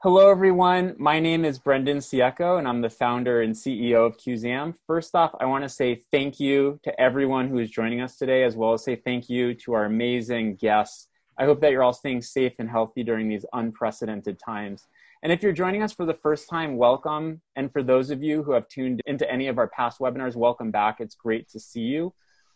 Hello, everyone. My name is Brendan Ciecko, and I'm the founder and CEO of Cuseum. First off, I want to say thank you to everyone who is joining us today, as well as say thank you to our amazing guests. I hope that you're all staying safe and healthy during these unprecedented times. And if you're joining us for the first time, welcome. And for those of you who have tuned into any of our past webinars, welcome back. It's great to see you.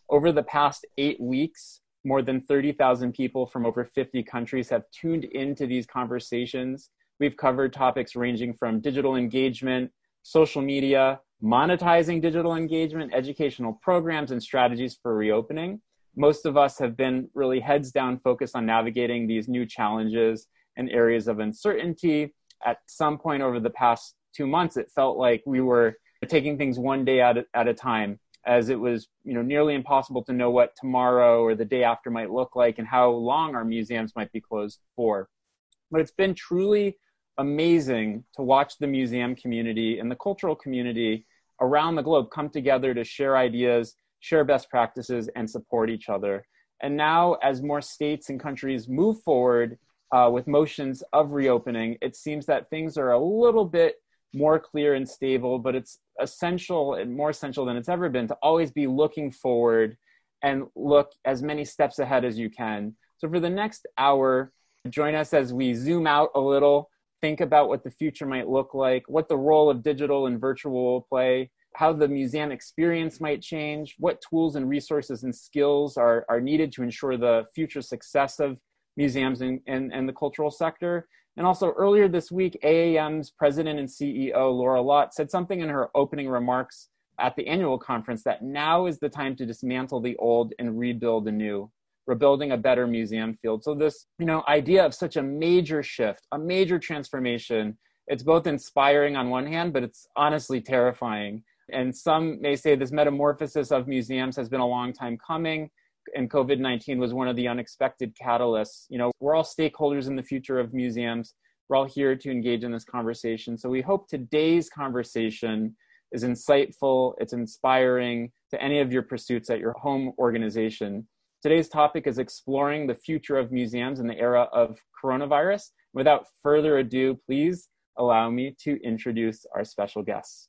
Over the past eight weeks, more than 30,000 people from over 50 countries have tuned into these conversations. We've covered topics ranging from digital engagement, social media, monetizing digital engagement, educational programs, and strategies for reopening. Most of us have been really heads down focused on navigating these new challenges and areas of uncertainty at some point over the past two months, it felt like we were taking things one day at a, at a time, as it was you know nearly impossible to know what tomorrow or the day after might look like and how long our museums might be closed for. But it's been truly amazing to watch the museum community and the cultural community around the globe come together to share ideas, share best practices, and support each other. And now, as more states and countries move forward uh, with motions of reopening, it seems that things are a little bit more clear and stable, but it's essential and more essential than it's ever been to always be looking forward and look as many steps ahead as you can. So, for the next hour, join us as we zoom out a little, think about what the future might look like, what the role of digital and virtual will play, how the museum experience might change, what tools and resources and skills are, are needed to ensure the future success of museums and, and, and the cultural sector. And also earlier this week, AAM's president and CEO, Laura Lott, said something in her opening remarks at the annual conference that now is the time to dismantle the old and rebuild anew. We're building a better museum field. So this, you know, idea of such a major shift, a major transformation, it's both inspiring on one hand, but it's honestly terrifying. And some may say this metamorphosis of museums has been a long time coming and COVID 19 was one of the unexpected catalysts. You know, we're all stakeholders in the future of museums. We're all here to engage in this conversation. So we hope today's conversation is insightful, it's inspiring to any of your pursuits at your home organization. Today's topic is exploring the future of museums in the era of coronavirus. Without further ado, please allow me to introduce our special guests.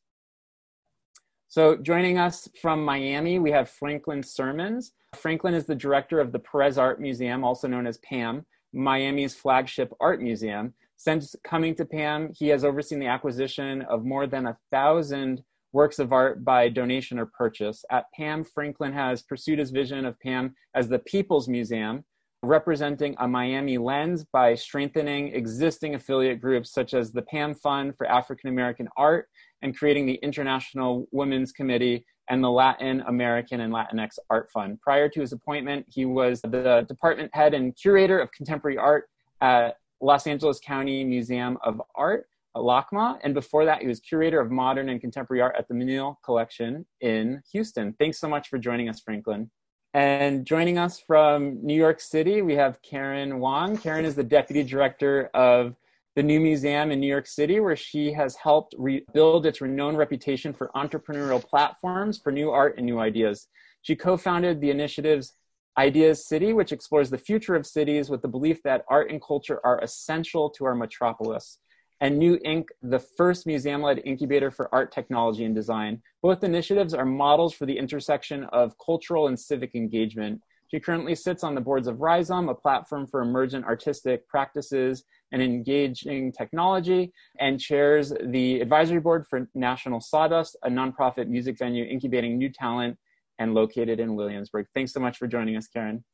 So, joining us from Miami, we have Franklin Sirmans. Franklin is the director of the Perez Art Museum, also known as PAM, Miami's flagship art museum. Since coming to PAM, he has overseen the acquisition of more than a thousand works of art by donation or purchase. At PAM, Franklin has pursued his vision of PAM as the People's Museum, representing a Miami lens by strengthening existing affiliate groups such as the PAM Fund for African American Art and creating the International Women's Committee and the Latin American and Latinx Art Fund. Prior to his appointment, he was the department head and curator of contemporary art at Los Angeles County Museum of Art, LACMA, and before that, he was curator of modern and contemporary art at the Menil Collection in Houston. Thanks so much for joining us, Franklin. And joining us from New York City, we have Karen Wong. Karen is the deputy director of the new museum in New York City, where she has helped rebuild its renowned reputation for entrepreneurial platforms for new art and new ideas. She co founded the initiatives Ideas City, which explores the future of cities with the belief that art and culture are essential to our metropolis. And New Inc., the first museum led incubator for art technology and design. Both initiatives are models for the intersection of cultural and civic engagement. She currently sits on the boards of Rhizome, a platform for emergent artistic practices and engaging technology, and chairs the advisory board for National Sawdust, a nonprofit music venue incubating new talent and located in Williamsburg. Thanks so much for joining us, Karen.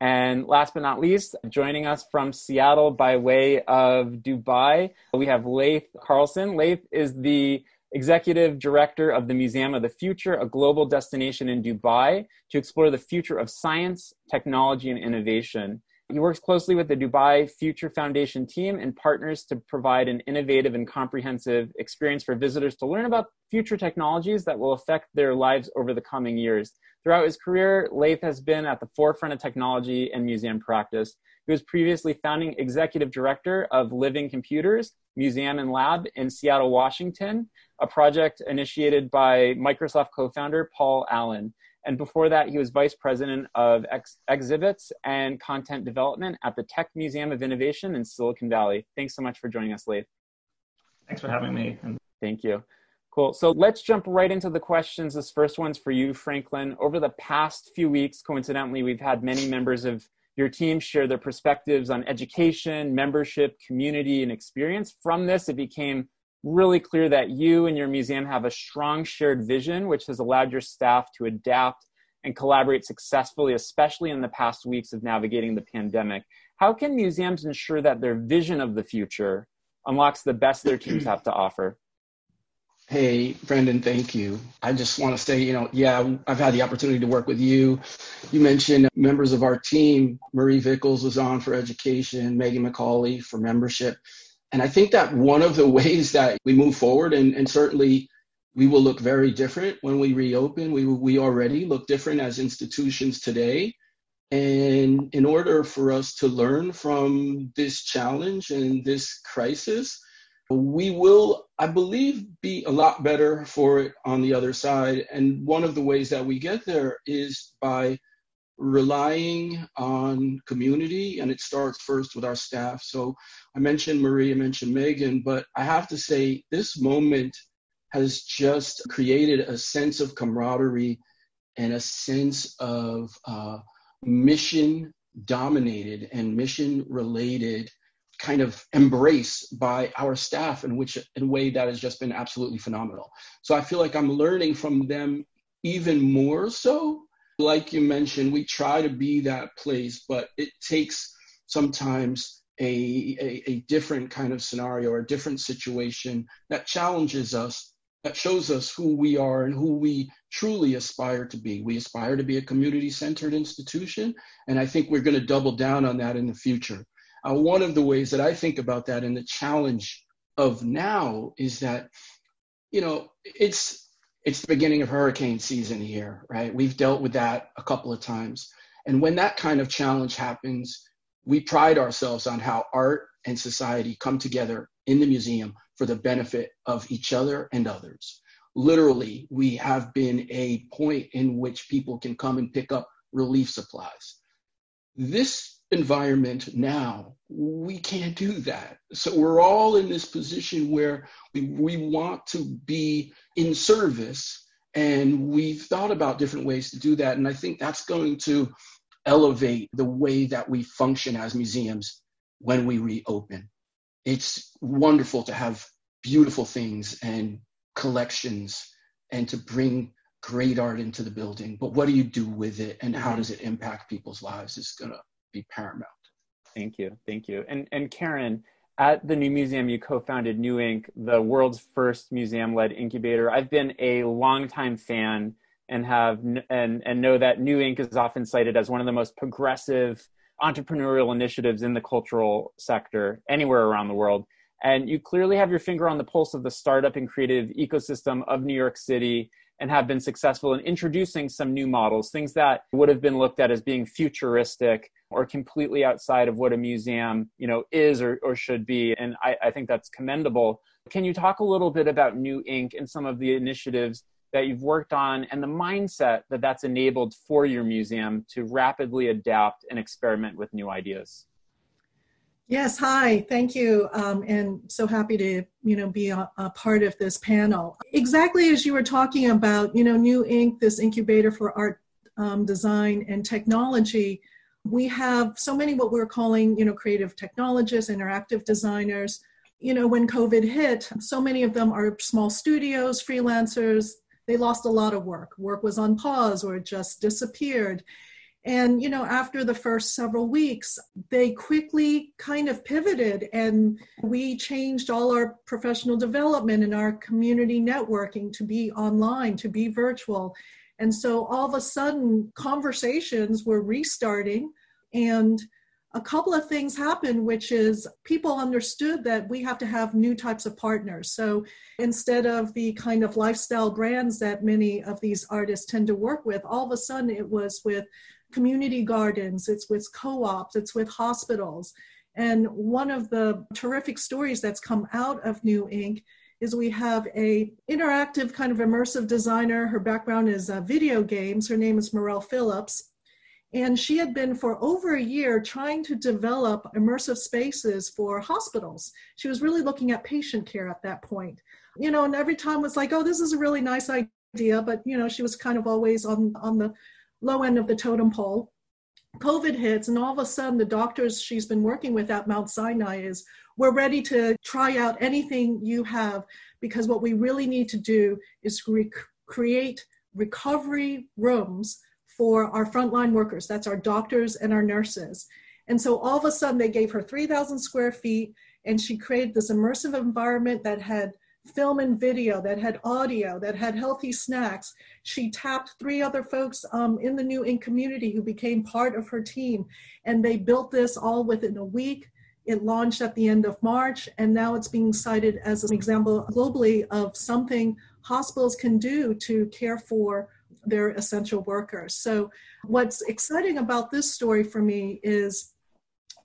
And last but not least, joining us from Seattle by way of Dubai, we have Lath Carlson. Lath is the executive director of the Museum of the Future, a global destination in Dubai to explore the future of science, technology, and innovation. He works closely with the Dubai Future Foundation team and partners to provide an innovative and comprehensive experience for visitors to learn about future technologies that will affect their lives over the coming years. Throughout his career, Lath has been at the forefront of technology and museum practice. He was previously founding executive director of Living Computers Museum and Lab in Seattle, Washington, a project initiated by Microsoft co founder Paul Allen. And before that, he was vice president of ex- exhibits and content development at the Tech Museum of Innovation in Silicon Valley. Thanks so much for joining us, Lath. Thanks for having me. Thank you. Cool. So let's jump right into the questions. This first one's for you, Franklin. Over the past few weeks, coincidentally, we've had many members of your team share their perspectives on education, membership, community, and experience. From this, it became really clear that you and your museum have a strong shared vision, which has allowed your staff to adapt and collaborate successfully, especially in the past weeks of navigating the pandemic. How can museums ensure that their vision of the future unlocks the best their teams have to offer? Hey, Brendan, thank you. I just want to say, you know, yeah, I've had the opportunity to work with you. You mentioned members of our team. Marie Vickles was on for education, Megan McCauley for membership. And I think that one of the ways that we move forward, and, and certainly we will look very different when we reopen, we, we already look different as institutions today. And in order for us to learn from this challenge and this crisis, we will, I believe, be a lot better for it on the other side. And one of the ways that we get there is by relying on community, and it starts first with our staff. So I mentioned Marie, I mentioned Megan, but I have to say this moment has just created a sense of camaraderie and a sense of uh, mission dominated and mission related kind of embrace by our staff in which in a way that has just been absolutely phenomenal. So I feel like I'm learning from them even more so. Like you mentioned, we try to be that place, but it takes sometimes a, a, a different kind of scenario or a different situation that challenges us, that shows us who we are and who we truly aspire to be. We aspire to be a community centered institution, and I think we're going to double down on that in the future. Uh, one of the ways that I think about that and the challenge of now is that, you know, it's it's the beginning of hurricane season here, right? We've dealt with that a couple of times. And when that kind of challenge happens, we pride ourselves on how art and society come together in the museum for the benefit of each other and others. Literally, we have been a point in which people can come and pick up relief supplies. This environment now, we can't do that. So we're all in this position where we, we want to be in service and we've thought about different ways to do that. And I think that's going to elevate the way that we function as museums when we reopen. It's wonderful to have beautiful things and collections and to bring great art into the building. But what do you do with it and how does it impact people's lives is going to be paramount. Thank you. Thank you. And, and Karen, at the New Museum, you co founded New Inc., the world's first museum led incubator. I've been a longtime fan and have and, and know that New Inc. is often cited as one of the most progressive entrepreneurial initiatives in the cultural sector anywhere around the world. And you clearly have your finger on the pulse of the startup and creative ecosystem of New York City and have been successful in introducing some new models, things that would have been looked at as being futuristic or completely outside of what a museum, you know, is or, or should be. And I, I think that's commendable. Can you talk a little bit about New Inc. and some of the initiatives that you've worked on and the mindset that that's enabled for your museum to rapidly adapt and experiment with new ideas? Yes, hi, thank you. Um, and so happy to, you know, be a, a, part of this panel. Exactly as you were talking about, you know, New Inc., this incubator for art um, design and technology, we have so many what we're calling, you know, creative technologists, interactive designers. You know, when COVID hit, so many of them are small studios, freelancers. They lost a lot of work. Work was on pause or just disappeared. And, you know, after the first several weeks, they quickly kind of pivoted and we changed all our professional development and our community networking to be online, to be virtual. And so all of a sudden, conversations were restarting and a couple of things happened, which is people understood that we have to have new types of partners. So instead of the kind of lifestyle brands that many of these artists tend to work with, all of a sudden it was with community gardens, it's with co ops, it's with hospitals. And one of the terrific stories that's come out of New Inc. is we have a interactive kind of immersive designer. Her background is uh, video games. Her name is Morel Phillips. And she had been for over a year trying to develop immersive spaces for hospitals. She was really looking at patient care at that point. You know, and every time was like, oh, this is a really nice idea. But, you know, she was kind of always on, on the low end of the totem pole. COVID hits, and all of a sudden, the doctors she's been working with at Mount Sinai is we're ready to try out anything you have because what we really need to do is rec- create recovery rooms for our frontline workers. That's our doctors and our nurses. And so all of a sudden, they gave her 3,000 square feet, and she created this immersive environment that had film and video, that had audio, that had healthy snacks. She tapped three other folks um, in the New Inc community who became part of her team, and they built this all within a week. It launched at the end of March, and now it's being cited as an example globally of something hospitals can do to care for their essential workers. So, what's exciting about this story for me is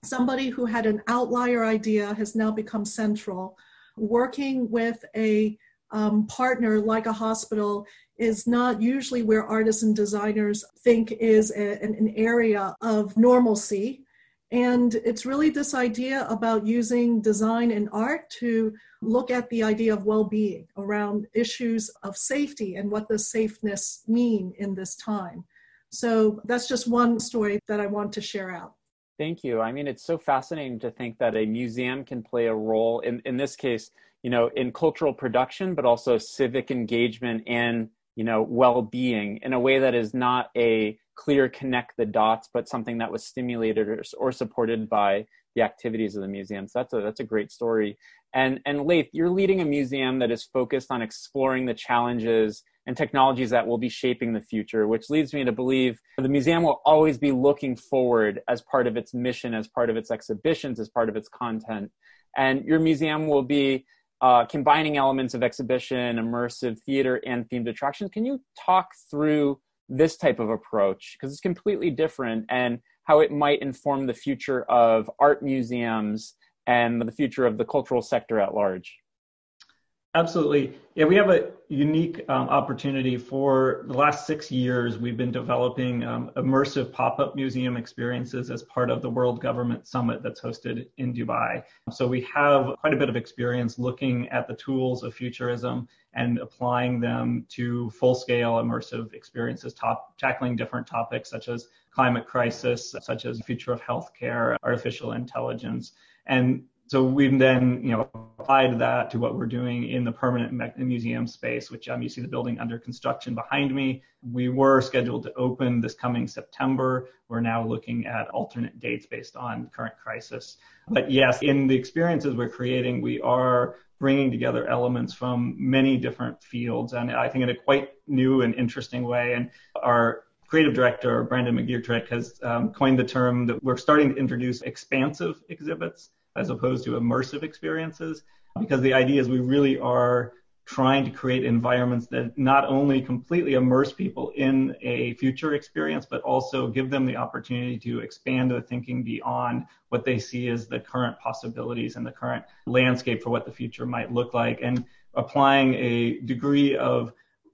somebody who had an outlier idea has now become central working with a um, partner like a hospital is not usually where artists and designers think is a, an, an area of normalcy. And it's really this idea about using design and art to look at the idea of well being around issues of safety and what does safeness mean in this time. So that's just one story that I want to share out. Thank you. I mean, it's so fascinating to think that a museum can play a role in, in this case, you know, in cultural production, but also civic engagement and, you know, well-being in a way that is not a clear connect the dots, but something that was stimulated or, or supported by the activities of the museum. So that's a, that's a great story. And, and Lath, you're leading a museum that is focused on exploring the challenges and technologies that will be shaping the future, which leads me to believe the museum will always be looking forward as part of its mission, as part of its exhibitions, as part of its content. And your museum will be uh, combining elements of exhibition, immersive theater, and themed attractions. Can you talk through this type of approach? Because it's completely different and how it might inform the future of art museums and the future of the cultural sector at large. Absolutely. Yeah, we have a unique um, opportunity for the last six years. We've been developing um, immersive pop up museum experiences as part of the World Government Summit that's hosted in Dubai. So we have quite a bit of experience looking at the tools of futurism and applying them to full scale immersive experiences, top, tackling different topics such as climate crisis, such as future of healthcare, artificial intelligence. And so we've then, you know, applied that to what we're doing in the permanent museum space, which um, you see the building under construction behind me. We were scheduled to open this coming September. We're now looking at alternate dates based on current crisis. But yes, in the experiences we're creating, we are bringing together elements from many different fields, and I think in a quite new and interesting way. And our creative director, Brendan McGetrick, has um, coined the term that we're starting to introduce expansive exhibits as opposed to immersive experiences because the idea is we really are trying to create environments that not only completely immerse people in a future experience, but also give them the opportunity to expand their thinking beyond what they see as the current possibilities and the current landscape for what the future might look like, and applying a degree of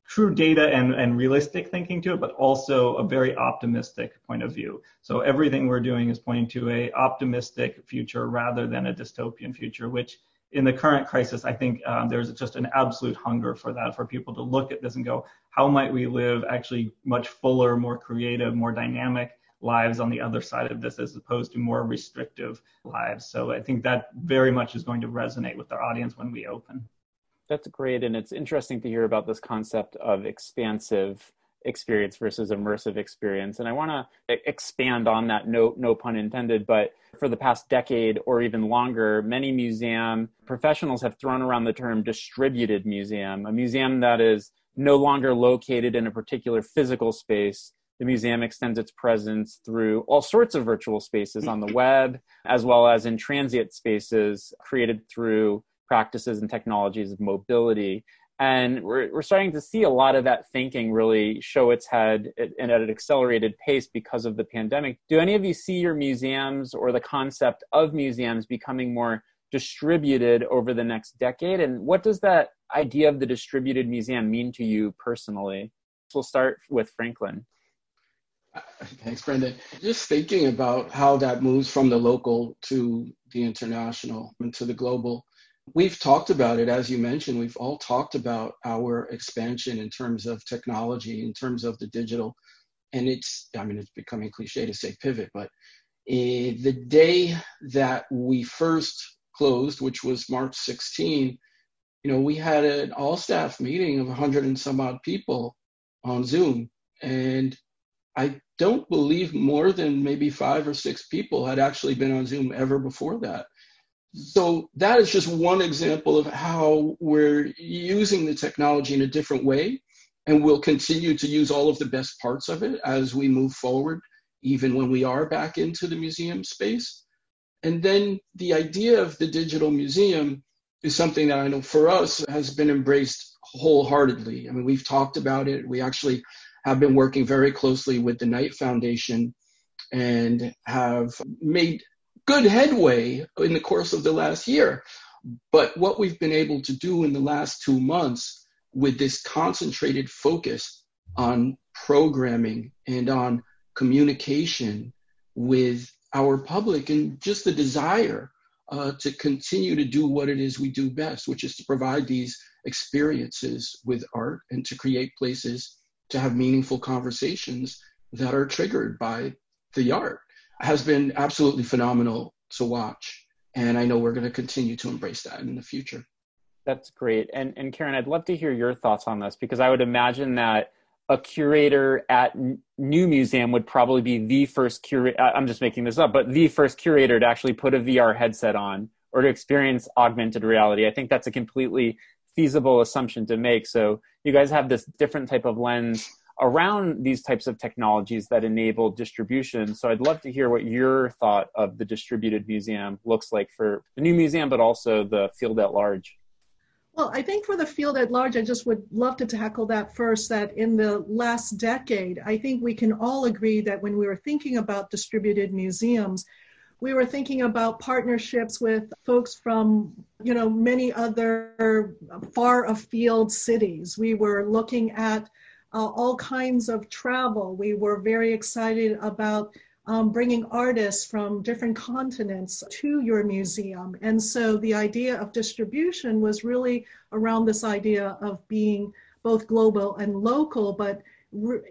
true data and, and realistic thinking to it, but also a very optimistic point of view. So everything we're doing is pointing to a optimistic future rather than a dystopian future, which in the current crisis, I think um, there's just an absolute hunger for that, for people to look at this and go, how might we live actually much fuller, more creative, more dynamic lives on the other side of this as opposed to more restrictive lives. So I think that very much is going to resonate with our audience when we open. That's great. And it's interesting to hear about this concept of expansive experience versus immersive experience. And I want to expand on that, no, no pun intended, but for the past decade or even longer, many museum professionals have thrown around the term distributed museum, a museum that is no longer located in a particular physical space. The museum extends its presence through all sorts of virtual spaces on the web, as well as in transient spaces created through practices and technologies of mobility. And we're, we're starting to see a lot of that thinking really show its head and at an accelerated pace because of the pandemic. Do any of you see your museums or the concept of museums becoming more distributed over the next decade? And what does that idea of the distributed museum mean to you personally? We'll start with Franklin. Thanks, Brendan. Just thinking about how that moves from the local to the international and to the global. We've talked about it, as you mentioned, we've all talked about our expansion in terms of technology, in terms of the digital. And it's, I mean, it's becoming cliche to say pivot, but uh, the day that we first closed, which was March 16, you know, we had an all staff meeting of 100 and some odd people on Zoom. And I don't believe more than maybe five or six people had actually been on Zoom ever before that. So that is just one example of how we're using the technology in a different way. And we'll continue to use all of the best parts of it as we move forward, even when we are back into the museum space. And then the idea of the digital museum is something that I know for us has been embraced wholeheartedly. I mean, we've talked about it. We actually have been working very closely with the Knight Foundation and have made good headway in the course of the last year. But what we've been able to do in the last two months with this concentrated focus on programming and on communication with our public and just the desire uh, to continue to do what it is we do best, which is to provide these experiences with art and to create places to have meaningful conversations that are triggered by the art has been absolutely phenomenal to watch. And I know we're going to continue to embrace that in the future. That's great. And, and Karen, I'd love to hear your thoughts on this because I would imagine that a curator at New Museum would probably be the first curator. I'm just making this up, but the first curator to actually put a VR headset on or to experience augmented reality. I think that's a completely feasible assumption to make. So you guys have this different type of lens around these types of technologies that enable distribution. So I'd love to hear what your thought of the distributed museum looks like for the new museum, but also the field at large. Well, I think for the field at large, I just would love to tackle that first. That in the last decade, I think we can all agree that when we were thinking about distributed museums, we were thinking about partnerships with folks from you know many other far afield cities we were looking at uh, all kinds of travel we were very excited about um, bringing artists from different continents to your museum. And so the idea of distribution was really around this idea of being both global and local, but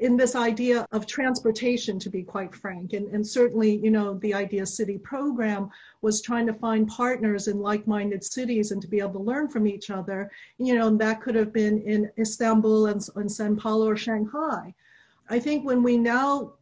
in this idea of transportation, to be quite frank. And, and certainly, you know, the Idea City program was trying to find partners in like minded cities and to be able to learn from each other. You know, and that could have been in Istanbul and, and Sao Paulo or Shanghai. I think when we now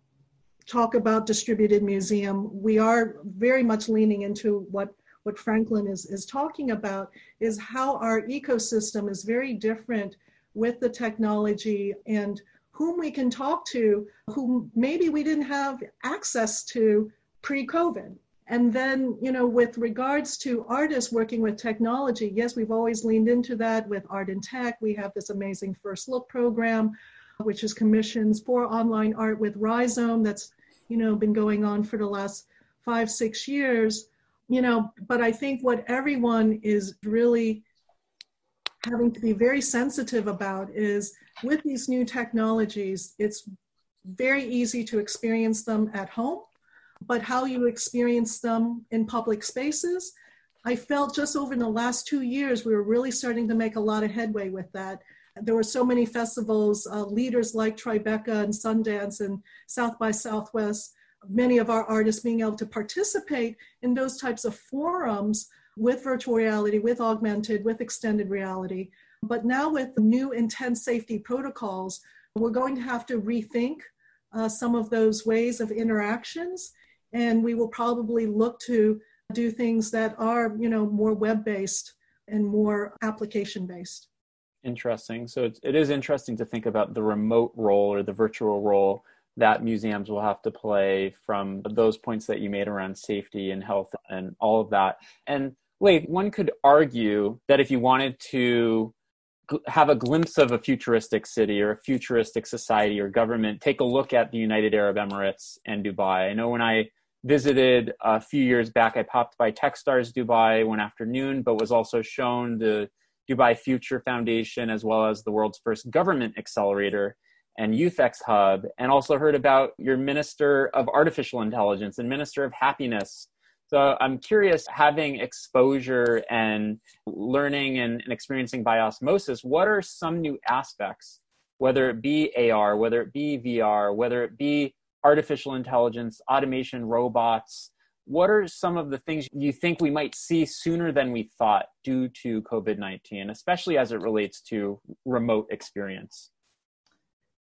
talk about distributed museum, we are very much leaning into what what Franklin is, is talking about is how our ecosystem is very different with the technology and whom we can talk to who maybe we didn't have access to pre-COVID. And then, you know, with regards to artists working with technology, yes, we've always leaned into that with Art and Tech. We have this amazing First Look program which is commissions for online art with Rhizome that's, you know, been going on for the last five, six years. You know, but I think what everyone is really having to be very sensitive about is with these new technologies, it's very easy to experience them at home, but how you experience them in public spaces, I felt just over the last two years, we were really starting to make a lot of headway with that there were so many festivals, uh, leaders like Tribeca and Sundance and South by Southwest, many of our artists being able to participate in those types of forums with virtual reality, with augmented, with extended reality. But now with new intense safety protocols, we're going to have to rethink uh, some of those ways of interactions. And we will probably look to do things that are, you know, more web-based and more application-based interesting. So it's, it is interesting to think about the remote role or the virtual role that museums will have to play from those points that you made around safety and health and all of that. And wait, one could argue that if you wanted to have a glimpse of a futuristic city or a futuristic society or government, take a look at the United Arab Emirates and Dubai. I know when I visited a few years back. I popped by Techstars Dubai one afternoon, but was also shown the Dubai Future Foundation as well as the world's first government accelerator and YouthX Hub, and also heard about your Minister of Artificial Intelligence and Minister of Happiness. So I'm curious, having exposure and learning and, and experiencing by osmosis, what are some new aspects, whether it be AR, whether it be VR, whether it be artificial intelligence, automation, robots, what are some of the things you think we might see sooner than we thought due to COVID 19, especially as it relates to remote experience?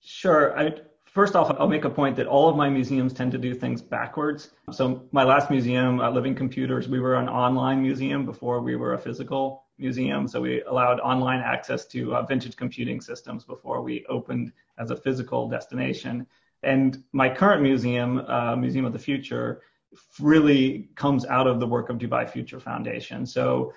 Sure. I, first off, I'll make a point that all of my museums tend to do things backwards. So, my last museum, uh, Living Computers, we were an online museum before we were a physical museum. So, we allowed online access to uh, vintage computing systems before we opened as a physical destination. And my current museum, uh, Museum of the Future, really comes out of the work of Dubai Future Foundation. So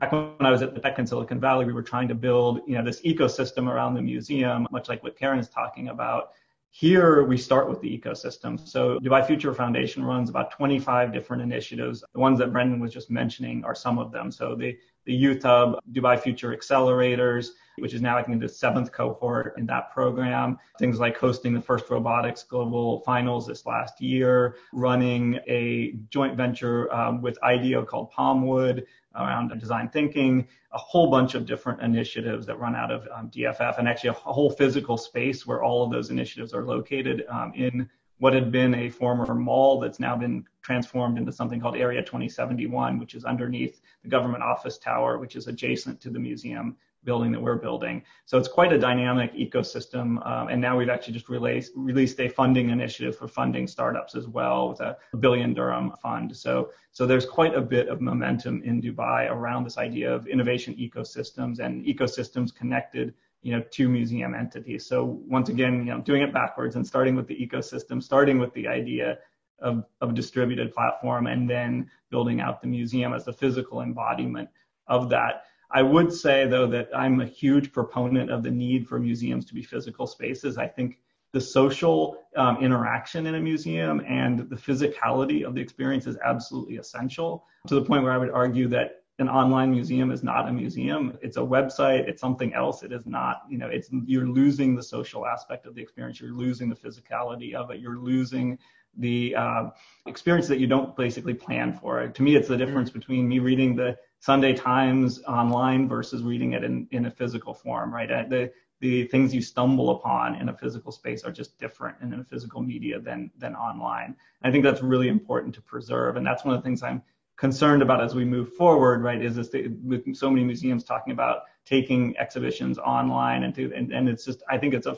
back when I was at the tech in Silicon Valley, we were trying to build, you know, this ecosystem around the museum, much like what Karen is talking about. Here we start with the ecosystem. So Dubai Future Foundation runs about 25 different initiatives. The ones that Brendan was just mentioning are some of them. So the, the Youth Hub, Dubai Future Accelerators, which is now I think the seventh cohort in that program. Things like hosting the first robotics global finals this last year, running a joint venture um, with IDEO called Palmwood around design thinking, a whole bunch of different initiatives that run out of um, DFF, and actually a whole physical space where all of those initiatives are located um, in what had been a former mall that's now been transformed into something called Area 2071, which is underneath the government office tower, which is adjacent to the museum building that we're building. So it's quite a dynamic ecosystem. Um, and now we've actually just released, released a funding initiative for funding startups as well with a billion dirham fund. So, so there's quite a bit of momentum in Dubai around this idea of innovation ecosystems and ecosystems connected you know to museum entities so once again you know doing it backwards and starting with the ecosystem starting with the idea of, of a distributed platform and then building out the museum as the physical embodiment of that I would say, though, that I'm a huge proponent of the need for museums to be physical spaces. I think the social um, interaction in a museum and the physicality of the experience is absolutely essential to the point where I would argue that an online museum is not a museum. It's a website. It's something else. It is not you know it's you're losing the social aspect of the experience. You're losing the physicality of it. You're losing the uh, experience that you don't basically plan for. To me it's the difference mm-hmm. between me reading the Sunday Times online versus reading it in, in a physical form, right? Uh, the, the things you stumble upon in a physical space are just different in a physical media than, than online. I think that's really important to preserve. And that's one of the things I'm concerned about as we move forward, right? Is this the, with so many museums talking about taking exhibitions online and, to, and, and it's just, I think it's a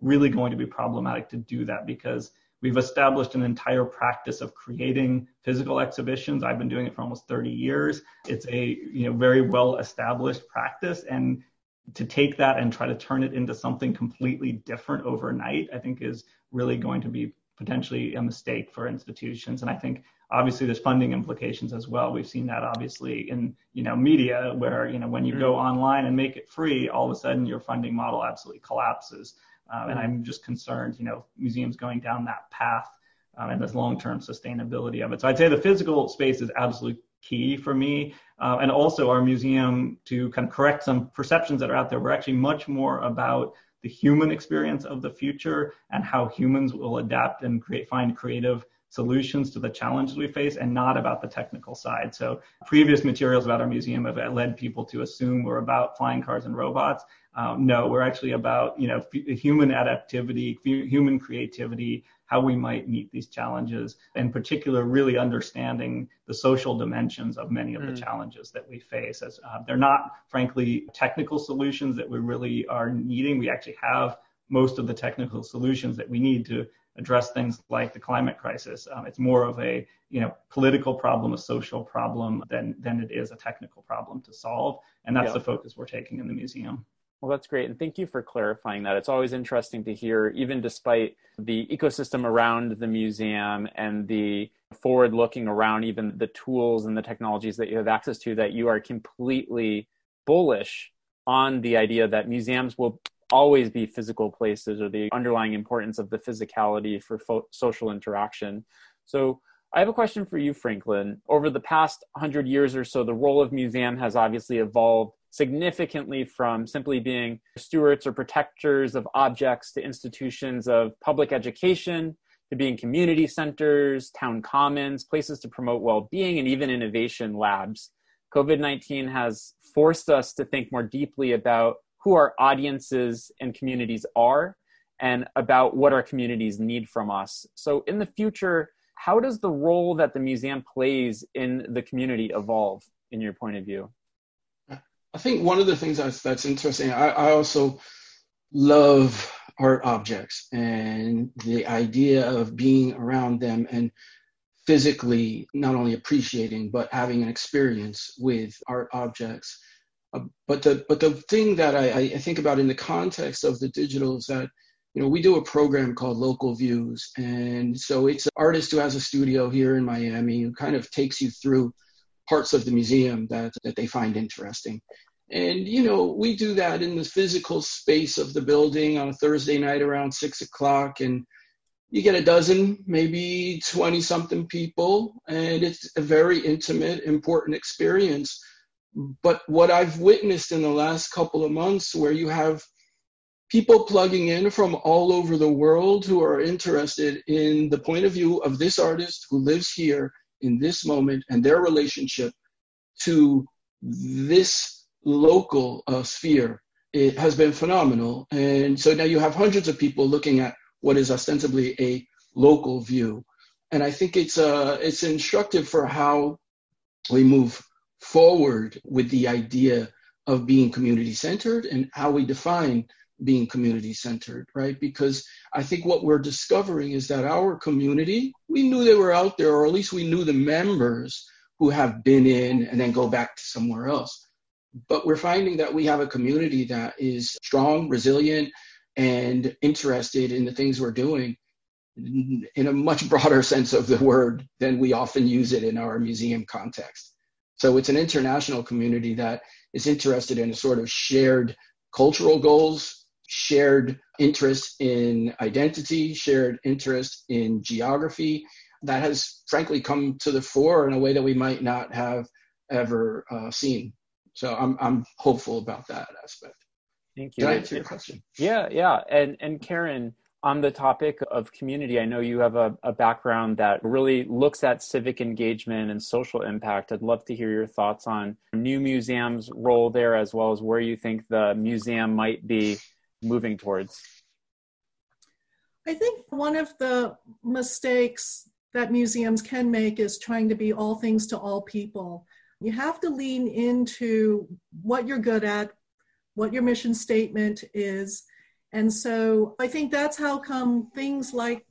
really going to be problematic to do that because We've established an entire practice of creating physical exhibitions. I've been doing it for almost 30 years. It's a you know very well established practice and to take that and try to turn it into something completely different overnight, I think is really going to be potentially a mistake for institutions. And I think obviously there's funding implications as well. We've seen that obviously in you know media where you know when you go mm-hmm. online and make it free, all of a sudden your funding model absolutely collapses. Um, and I'm just concerned, you know, museums going down that path um, and this long-term sustainability of it. So I'd say the physical space is absolutely key for me. Uh, and also our museum to kind of correct some perceptions that are out there. We're actually much more about the human experience of the future and how humans will adapt and create, find creative solutions to the challenges we face and not about the technical side. So previous materials about our museum have led people to assume we're about flying cars and robots. Um, no, we're actually about you know f- human adaptivity, f- human creativity, how we might meet these challenges, in particular, really understanding the social dimensions of many of mm. the challenges that we face. As uh, they're not, frankly, technical solutions that we really are needing. We actually have most of the technical solutions that we need to address things like the climate crisis. Um, it's more of a you know political problem, a social problem than than it is a technical problem to solve, and that's yeah. the focus we're taking in the museum. Well, that's great. And thank you for clarifying that. It's always interesting to hear, even despite the ecosystem around the museum and the forward looking around even the tools and the technologies that you have access to, that you are completely bullish on the idea that museums will always be physical places or the underlying importance of the physicality for fo- social interaction. So I have a question for you, Franklin. Over the past 100 years or so, the role of museum has obviously evolved significantly from simply being stewards or protectors of objects to institutions of public education to being community centers, town commons, places to promote well being, and even innovation labs. COVID 19 has forced us to think more deeply about who our audiences and communities are and about what our communities need from us. So, in the future, how does the role that the museum plays in the community evolve, in your point of view? I think one of the things that's, that's interesting, I, I also love art objects and the idea of being around them and physically not only appreciating but having an experience with art objects. Uh, but the but the thing that I, I think about in the context of the digital is that you know we do a program called Local Views, and so it's an artist who has a studio here in Miami who kind of takes you through parts of the museum that that they find interesting. And you know, we do that in the physical space of the building on a Thursday night around six o'clock, and you get a dozen, maybe 20 something people, and it's a very intimate, important experience. But what I've witnessed in the last couple of months, where you have people plugging in from all over the world who are interested in the point of view of this artist who lives here in this moment and their relationship to this local uh, sphere it has been phenomenal. And so now you have hundreds of people looking at what is ostensibly a local view. And I think it's uh, it's instructive for how we move forward with the idea of being community centered and how we define being community centered, right? Because I think what we're discovering is that our community, we knew they were out there, or at least we knew the members who have been in and then go back to somewhere else. But we're finding that we have a community that is strong, resilient, and interested in the things we're doing in a much broader sense of the word than we often use it in our museum context. So it's an international community that is interested in a sort of shared cultural goals, shared interest in identity, shared interest in geography that has frankly come to the fore in a way that we might not have ever uh, seen. So I'm, I'm hopeful about that aspect. Thank you. Did I answer your question? Yeah, yeah. And, and Karen, on the topic of community, I know you have a, a, background that really looks at civic engagement and social impact. I'd love to hear your thoughts on New Museum's role there, as well as where you think the museum might be moving towards. I think one of the mistakes that museums can make is trying to be all things to all people. You have to lean into what you're good at, what your mission statement is, and so I think that's how come things like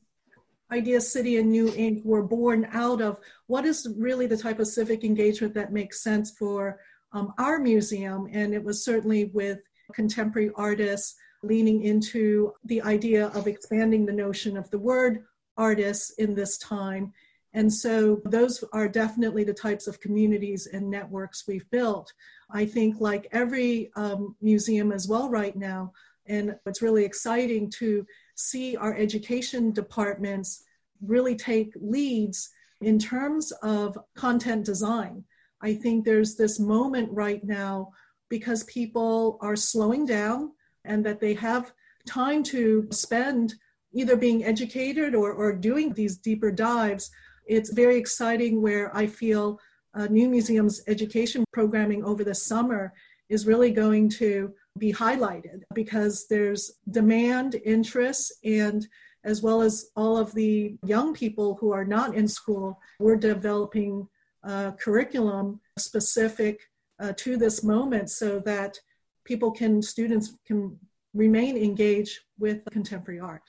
Idea City and New Inc. were born out of what is really the type of civic engagement that makes sense for um, our museum. And it was certainly with contemporary artists leaning into the idea of expanding the notion of the word artists in this time. And so those are definitely the types of communities and networks we've built. I think, like every um, museum as well, right now, and it's really exciting to see our education departments really take leads in terms of content design. I think there's this moment right now because people are slowing down and that they have time to spend either being educated or, or doing these deeper dives. It's very exciting where I feel uh, New Museum's education programming over the summer is really going to be highlighted because there's demand, interest, and as well as all of the young people who are not in school, we're developing curriculum specific uh, to this moment so that people can, students can remain engaged with contemporary art.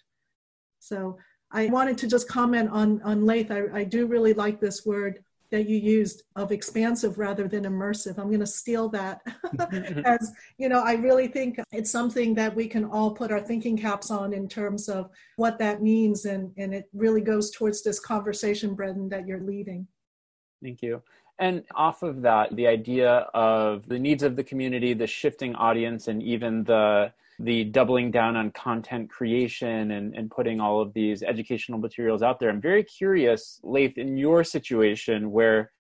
So I wanted to just comment on, on Lath. I, I do really like this word that you used of expansive rather than immersive. I'm going to steal that as, you know, I really think it's something that we can all put our thinking caps on in terms of what that means. And, and it really goes towards this conversation, Brendan, that you're leading. Thank you. And off of that, the idea of the needs of the community, the shifting audience, and even the the doubling down on content creation and, and putting all of these educational materials out there. I'm very curious, Lath, in your situation where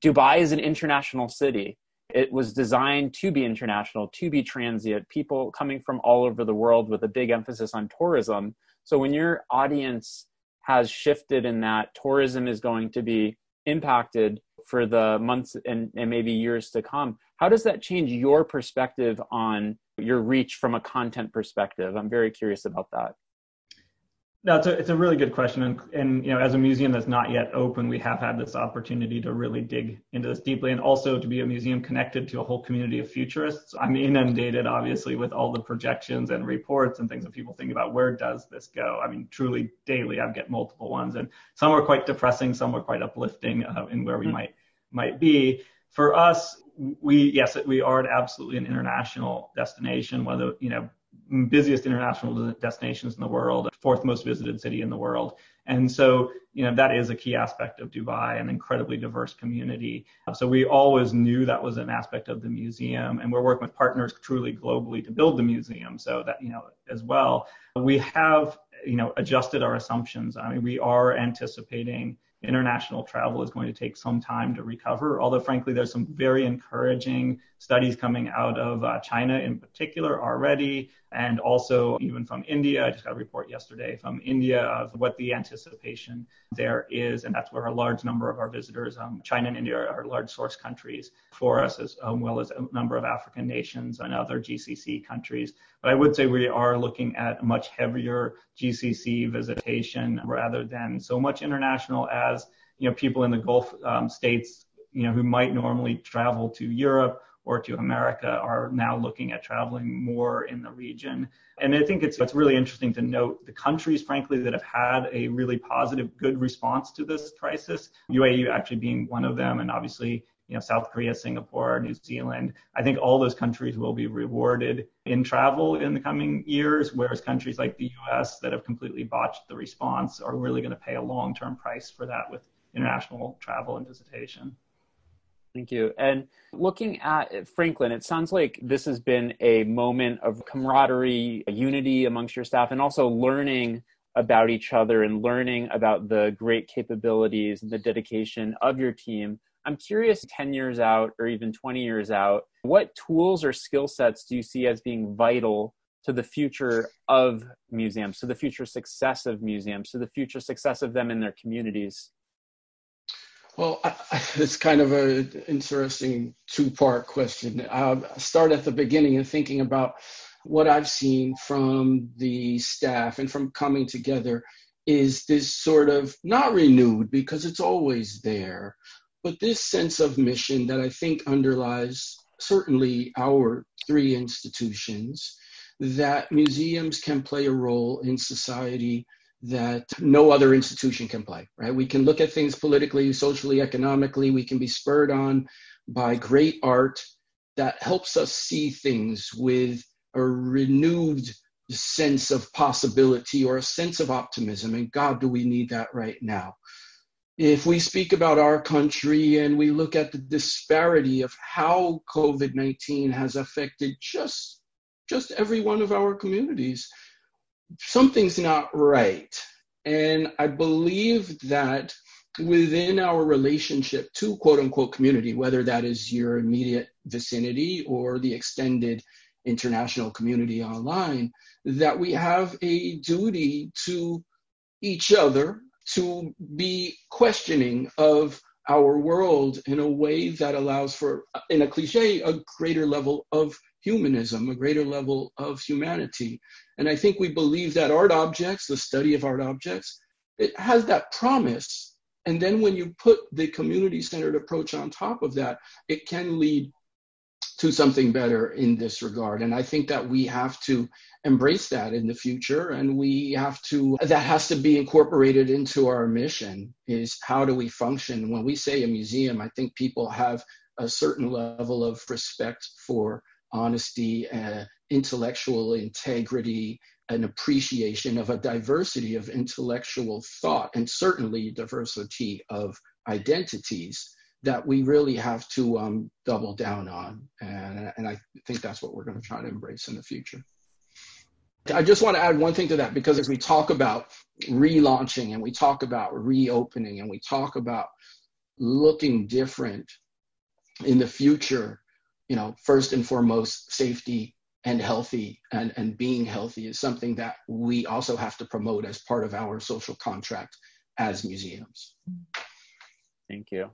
Dubai is an international city. It was designed to be international, to be transient, people coming from all over the world with a big emphasis on tourism. So when your audience has shifted in that tourism is going to be impacted for the months and, and maybe years to come, how does that change your perspective on your reach from a content perspective? I'm very curious about that. No, it's a, it's a really good question. And, and, you know, as a museum that's not yet open, we have had this opportunity to really dig into this deeply and also to be a museum connected to a whole community of futurists. I'm inundated, obviously, with all the projections and reports and things that people think about where does this go? I mean, truly daily, I get multiple ones and some are quite depressing, some are quite uplifting uh, in where we mm-hmm. might, might be. For us, we, yes, we are absolutely an international destination, whether, you know, busiest international destinations in the world, fourth most visited city in the world. And so, you know, that is a key aspect of Dubai, an incredibly diverse community. So we always knew that was an aspect of the museum, and we're working with partners truly globally to build the museum. So that, you know, as well, we have, you know, adjusted our assumptions. I mean, we are anticipating international travel is going to take some time to recover. Although, frankly, there's some very encouraging studies coming out of uh, China in particular already, and also even from India. I just got a report yesterday from India of what the anticipation there is, and that's where a large number of our visitors, um, China and India, are large source countries for us, as um, well as a number of African nations and other GCC countries. But I would say we are looking at much heavier GCC visitation rather than so much international as you know people in the Gulf um, states, you know, who might normally travel to Europe or to America are now looking at traveling more in the region. And I think it's, it's really interesting to note the countries, frankly, that have had a really positive, good response to this crisis, UAE actually being one of them, and obviously, you know, South Korea, Singapore, New Zealand. I think all those countries will be rewarded in travel in the coming years, whereas countries like the US that have completely botched the response are really going to pay a long term price for that with international travel and visitation. Thank you. And looking at Franklin, it sounds like this has been a moment of camaraderie, unity amongst your staff, and also learning about each other and learning about the great capabilities and the dedication of your team. I'm curious 10 years out or even 20 years out, what tools or skill sets do you see as being vital to the future of museums, to the future success of museums, to the future success of them in their communities? Well, I, it's kind of an interesting two part question. I'll start at the beginning and thinking about what I've seen from the staff and from coming together is this sort of not renewed because it's always there, but this sense of mission that I think underlies certainly our three institutions that museums can play a role in society that no other institution can play, right? We can look at things politically, socially, economically. We can be spurred on by great art that helps us see things with a renewed sense of possibility or a sense of optimism. And God, do we need that right now? If we speak about our country and we look at the disparity of how COVID 19 has affected just, just every one of our communities, something's not right. And I believe that within our relationship to quote unquote community, whether that is your immediate vicinity or the extended international community online, that we have a duty to each other to be questioning of our world in a way that allows for, in a cliche, a greater level of humanism, a greater level of humanity. And I think we believe that art objects, the study of art objects, it has that promise. And then when you put the community centered approach on top of that, it can lead to something better in this regard. And I think that we have to embrace that in the future. And we have to, that has to be incorporated into our mission is how do we function? When we say a museum, I think people have a certain level of respect for honesty, uh, intellectual integrity, an appreciation of a diversity of intellectual thought, and certainly diversity of identities that we really have to um, double down on. And, and I think that's what we're going to try to embrace in the future. I just want to add one thing to that because as we talk about relaunching and we talk about reopening and we talk about looking different in the future, you know, first and foremost, safety and healthy and, and being healthy is something that we also have to promote as part of our social contract as museums. Thank you.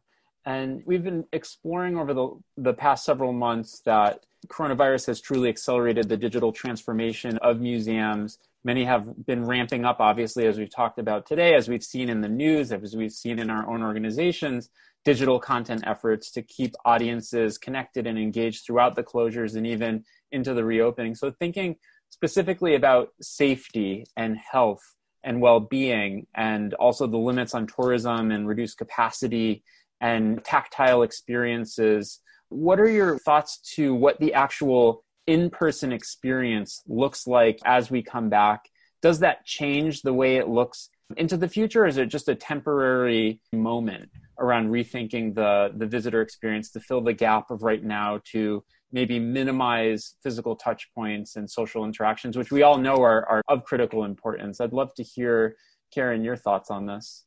And we've been exploring over the, the past several months that coronavirus has truly accelerated the digital transformation of museums. Many have been ramping up, obviously, as we've talked about today, as we've seen in the news, as we've seen in our own organizations, digital content efforts to keep audiences connected and engaged throughout the closures and even into the reopening. So, thinking specifically about safety and health and well being, and also the limits on tourism and reduced capacity and tactile experiences. What are your thoughts to what the actual in person experience looks like as we come back? Does that change the way it looks into the future? Is it just a temporary moment around rethinking the, the visitor experience to fill the gap of right now to maybe minimize physical touch points and social interactions, which we all know are, are of critical importance? I'd love to hear, Karen, your thoughts on this.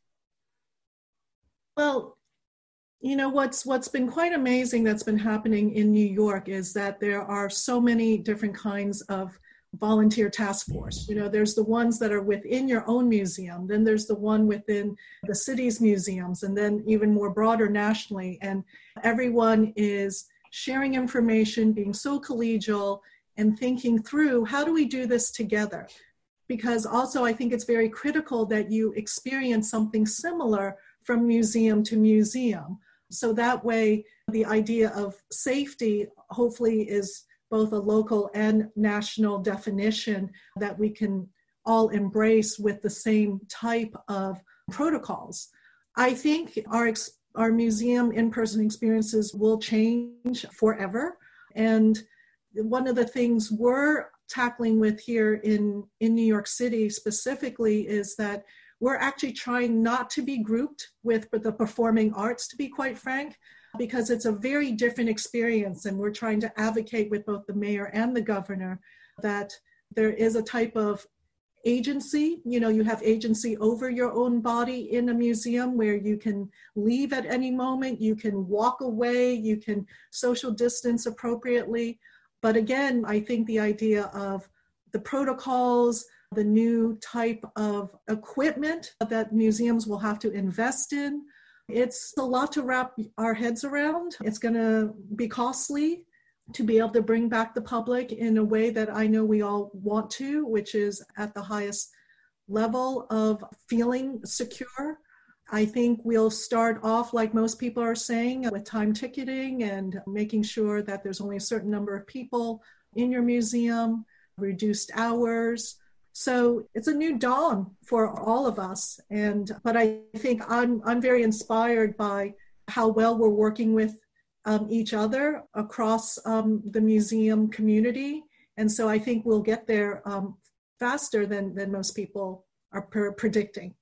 Well, you know what's what's been quite amazing that's been happening in New York is that there are so many different kinds of volunteer task force. You know, there's the ones that are within your own museum, then there's the one within the city's museums, and then even more broader nationally. And everyone is sharing information, being so collegial, and thinking through how do we do this together? Because also, I think it's very critical that you experience something similar from museum to museum. So that way, the idea of safety hopefully is both a local and national definition that we can all embrace with the same type of protocols. I think our our museum in-person experiences will change forever and one of the things we're tackling with here in in New York City specifically is that we're actually trying not to be grouped with the performing arts, to be quite frank, because it's a very different experience. And we're trying to advocate with both the mayor and the governor that there is a type of agency. You know, you have agency over your own body in a museum where you can leave at any moment, you can walk away, you can social distance appropriately. But again, I think the idea of the protocols, the new type of equipment that museums will have to invest in. It's a lot to wrap our heads around. It's going to be costly to be able to bring back the public in a way that I know we all want to, which is at the highest level of feeling secure. I think we'll start off, like most people are saying, with time ticketing and making sure that there's only a certain number of people in your museum, reduced hours, so it's a new dawn for all of us. And but I think I'm I'm very inspired by how well we're working with um, each other across um, the museum community. And so I think we'll get there um, faster than than most people are predicting.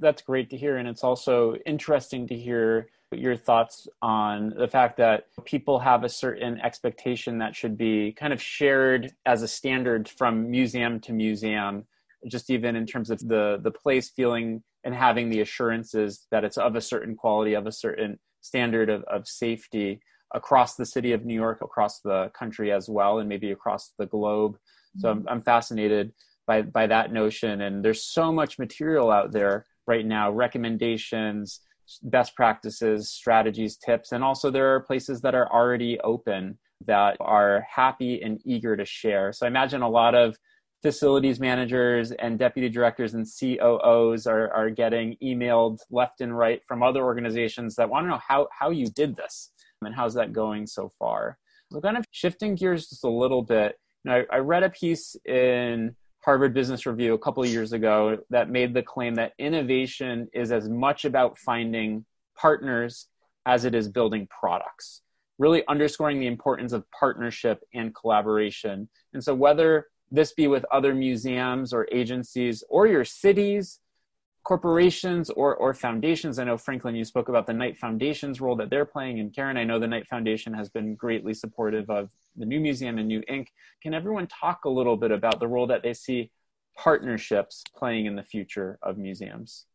That's great to hear, and it's also interesting to hear your thoughts on the fact that people have a certain expectation that should be kind of shared as a standard from museum to museum just even in terms of the the place feeling and having the assurances that it's of a certain quality of a certain standard of, of safety across the city of new york across the country as well and maybe across the globe. Mm-hmm. so I'm, I'm fascinated by by that notion. And there's so much material out there right now recommendations best practices, strategies, tips, and also there are places that are already open that are happy and eager to share. So I imagine a lot of facilities managers and deputy directors and COOs are, are getting emailed left and right from other organizations that want to know how, how you did this and how's that going so far. So kind of shifting gears just a little bit, you know, I, I read a piece in Harvard Business Review a couple years ago that made the claim that innovation is as much about finding partners as it is building products, really underscoring the importance of partnership and collaboration. And so, whether this be with other museums or agencies or your cities corporations or, or foundations. I know, Franklin, you spoke about the Knight Foundation's role that they're playing. And Karen, I know the Knight Foundation has been greatly supportive of the new museum and New Inc. Can everyone talk a little bit about the role that they see partnerships playing in the future of museums?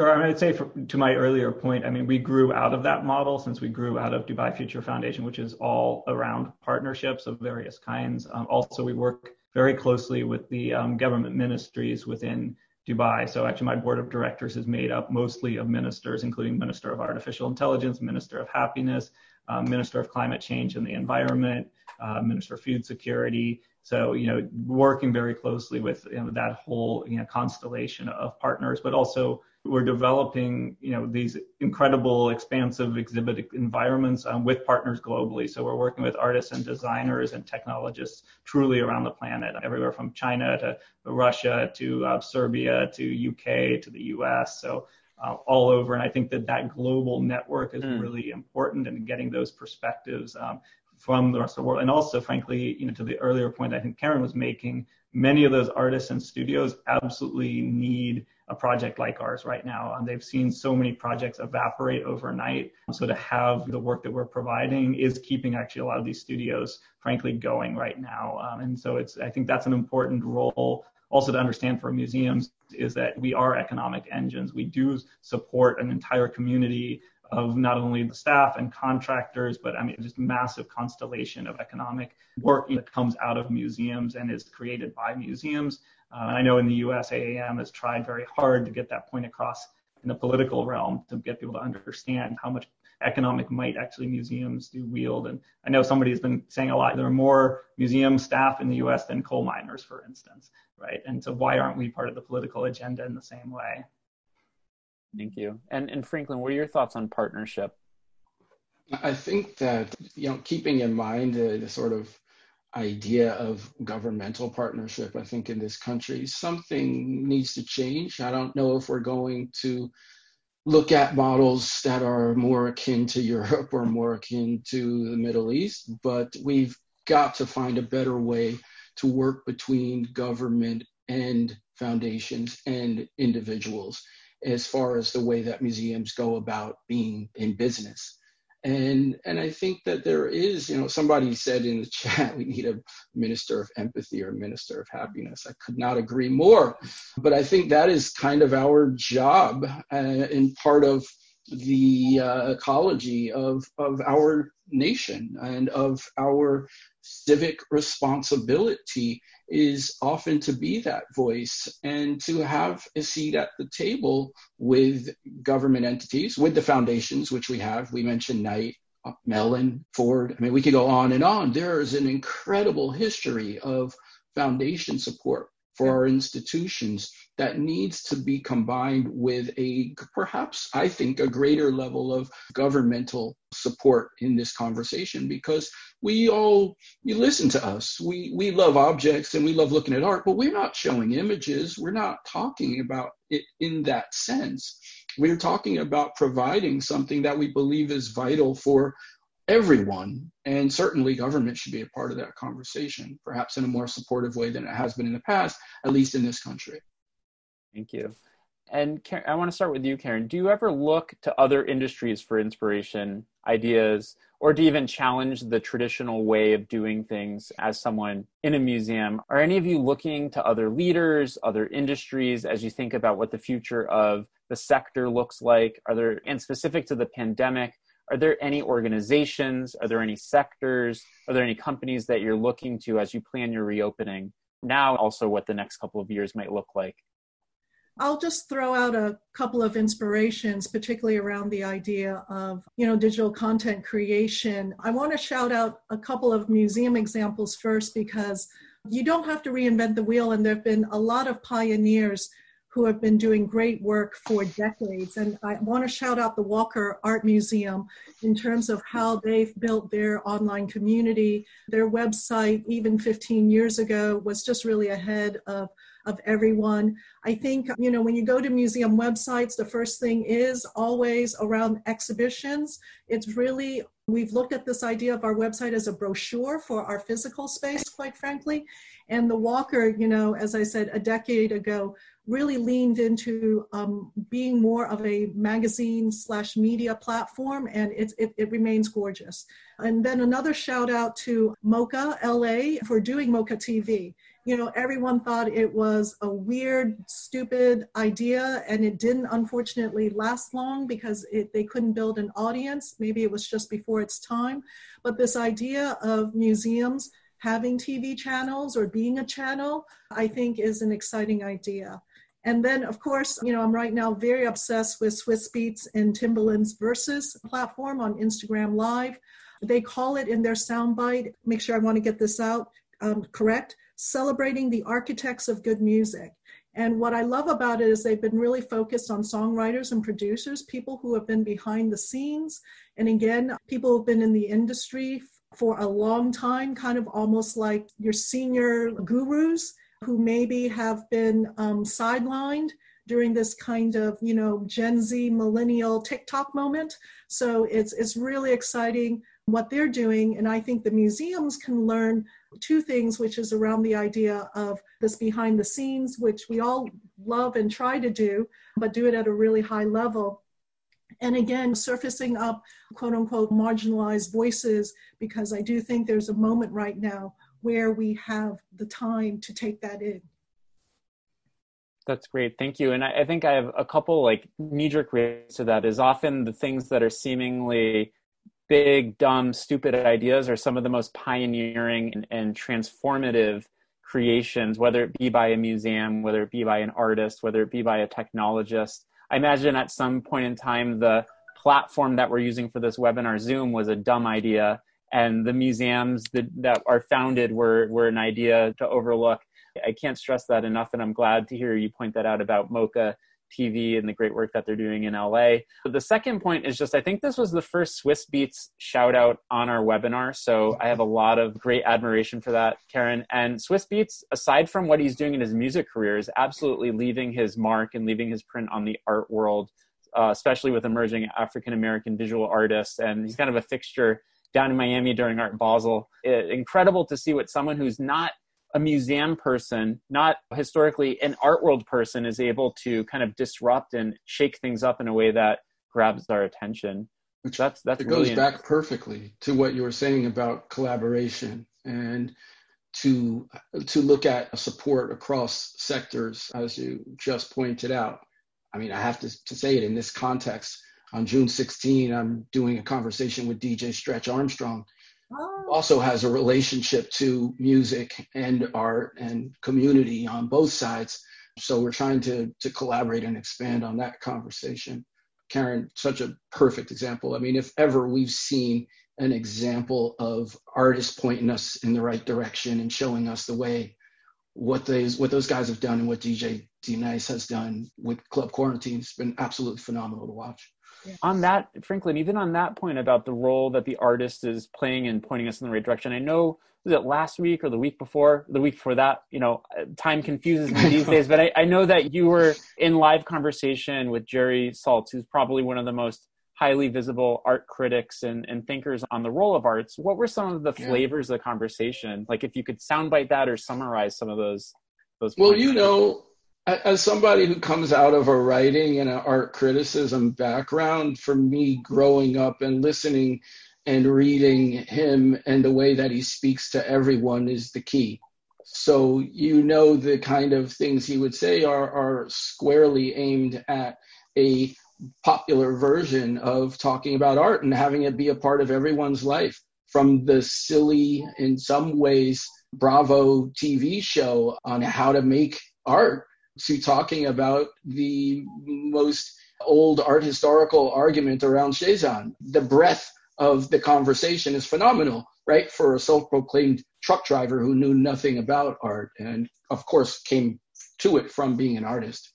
Sure. I mean, I'd say for, to my earlier point, I mean, we grew out of that model since we grew out of Dubai Future Foundation, which is all around partnerships of various kinds. Um, also, we work very closely with the um, government ministries within Dubai. So actually, my board of directors is made up mostly of ministers, including Minister of Artificial Intelligence, Minister of Happiness, um, Minister of Climate Change and the Environment, uh, Minister of Food Security. So, you know, working very closely with you know, that whole you know, constellation of partners, but also we're developing you know these incredible expansive exhibit environments um, with partners globally. So we're working with artists and designers and technologists truly around the planet everywhere from china to russia to uh, serbia to uk to the us so uh, all over. And i think that that global network is mm. really important and getting those perspectives um, from the rest of the world. And also frankly you know to the earlier point i think karen was making many of those artists and studios absolutely need a project like ours right now. And they've seen so many projects evaporate overnight. So to have the work that we're providing is keeping actually a lot of these studios, frankly, going right now. Um, and so it's, I think that's an important role also to understand for museums is that we are economic engines. We do support an entire community of not only the staff and contractors, but I mean, just massive constellation of economic work that comes out of museums and is created by museums. Uh, I know in the US, AAM has tried very hard to get that point across in the political realm to get people to understand how much economic might actually museums do wield. And I know somebody has been saying a lot, there are more museum staff in the US than coal miners, for instance, right? And so why aren't we part of the political agenda in the same way? Thank you. And, and Franklin, what are your thoughts on partnership? I think that, you know, keeping in mind the, the sort of idea of governmental partnership, I think in this country, something needs to change. I don't know if we're going to look at models that are more akin to Europe or more akin to the Middle East, but we've got to find a better way to work between government and foundations and individuals as far as the way that museums go about being in business and and i think that there is you know somebody said in the chat we need a minister of empathy or minister of happiness. I could not agree more. But i think that is kind of our job uh, and part of the uh, ecology of of our nation and of our civic responsibility is often to be that voice and to have a seat at the table with government entities, with the foundations, which we have. We mentioned Knight, Mellon, Ford. I mean, we could go on and on. There is an incredible history of foundation support for our institutions that needs to be combined with a perhaps i think a greater level of governmental support in this conversation because we all you listen to us. We we love objects and we love looking at art but we're not showing images. We're not talking about it in that sense. We're talking about providing something that we believe is vital for everyone, and certainly government should be a part of that conversation, perhaps in a more supportive way than it has been in the past, at least in this country. Thank you. And Karen, I want to start with you, Karen. Do you ever look to other industries for inspiration, ideas, or to even challenge the traditional way of doing things as someone in a museum? Are any of you looking to other leaders, other industries as you think about what the future of the sector looks like? Are there, and specific to the pandemic, are there any organizations are there any sectors are there any companies that you're looking to as you plan your reopening now also what the next couple of years might look like I'll just throw out a couple of inspirations, particularly around the idea of, you know, digital content creation. I want to shout out a couple of museum examples first because you don't have to reinvent the wheel, and there have been a lot of pioneers who have been doing great work for decades. And I want to shout out the Walker Art Museum in terms of how they've built their online community. Their website, even 15 years ago, was just really ahead of of everyone. I think, you know, when you go to museum websites, the first thing is always around exhibitions. It's really, we've looked at this idea of our website as a brochure for our physical space, quite frankly. And the Walker, you know, as I said a decade ago, really leaned into um, being more of a magazine slash media platform, and it, it, it, remains gorgeous. And then another shout out to MoCA LA for doing MoCA TV. You know, everyone thought it was a weird, stupid idea, and it didn't unfortunately last long because it, they couldn't build an audience. Maybe it was just before its time. But this idea of museums having TV channels or being a channel, I think is an exciting idea. And then, of course, you know, I'm right now very obsessed with Swizz Beatz and Timbaland's Verzuz platform on Instagram Live. They call it in their soundbite, make sure I want to get this out um, correct, celebrating the architects of good music. And what I love about it is they've been really focused on songwriters and producers, people who have been behind the scenes. And again, people who've been in the industry for a long time, kind of almost like your senior gurus who maybe have been um, sidelined during this kind of you know Gen Z millennial TikTok moment. So it's it's really exciting what they're doing, and I think the museums can learn two things, which is around the idea of this behind the scenes, which we all love and try to do, but do it at a really high level. And again, surfacing up quote unquote marginalized voices, because I do think there's a moment right now where we have the time to take that in. That's great. Thank you. And I, I think I have a couple like knee jerk reactions to that is often the things that are seemingly big, dumb, stupid ideas are some of the most pioneering and, and transformative creations, whether it be by a museum, whether it be by an artist, whether it be by a technologist. I imagine at some point in time, the platform that we're using for this webinar, Zoom, was a dumb idea and the museums that, that are founded were, were an idea to overlook. I can't stress that enough, and I'm glad to hear you point that out about MoCA TV and the great work that they're doing in LA. But the second point is just I think this was the first Swizz Beatz shout out on our webinar. So I have a lot of great admiration for that, Karen. And Swizz Beatz, aside from what he's doing in his music career, is absolutely leaving his mark and leaving his print on the art world, uh, especially with emerging African American visual artists. And he's kind of a fixture down in Miami during Art Basel. It, incredible to see what someone who's not a museum person, not historically an art world person, is able to kind of disrupt and shake things up in a way that grabs our attention. Which that's that's it goes back perfectly to what you were saying about collaboration and to to look at support across sectors, as you just pointed out. I mean, I have to, to say it in this context on June 16, I'm doing a conversation with DJ Stretch Armstrong. Oh. Also has a relationship to music and art and community on both sides. So we're trying to to collaborate and expand on that conversation. Karen, such a perfect example. I mean, if ever we've seen an example of artists pointing us in the right direction and showing us the way, what those what those guys have done and what DJ D Nice has done with Club Quarantine, has been absolutely phenomenal to watch on that franklin even on that point about the role that the artist is playing and pointing us in the right direction i know was it last week or the week before the week before that you know uh, time confuses me these days but I, I know that you were in live conversation with jerry saltz who's probably one of the most highly visible art critics and, and thinkers on the role of arts. What were some of the yeah. flavors of the conversation? Like if you could soundbite that or summarize some of those those well you know as somebody who comes out of a writing and an art criticism background, for me growing up and listening and reading him and the way that he speaks to everyone is the key. So you know the kind of things he would say are, are squarely aimed at a popular version of talking about art and having it be a part of everyone's life. From the silly, in some ways, Bravo TV show on how to make art to talking about the most old art historical argument around Cezanne. The breadth of the conversation is phenomenal, right? For a self proclaimed truck driver who knew nothing about art and, of course, came to it from being an artist.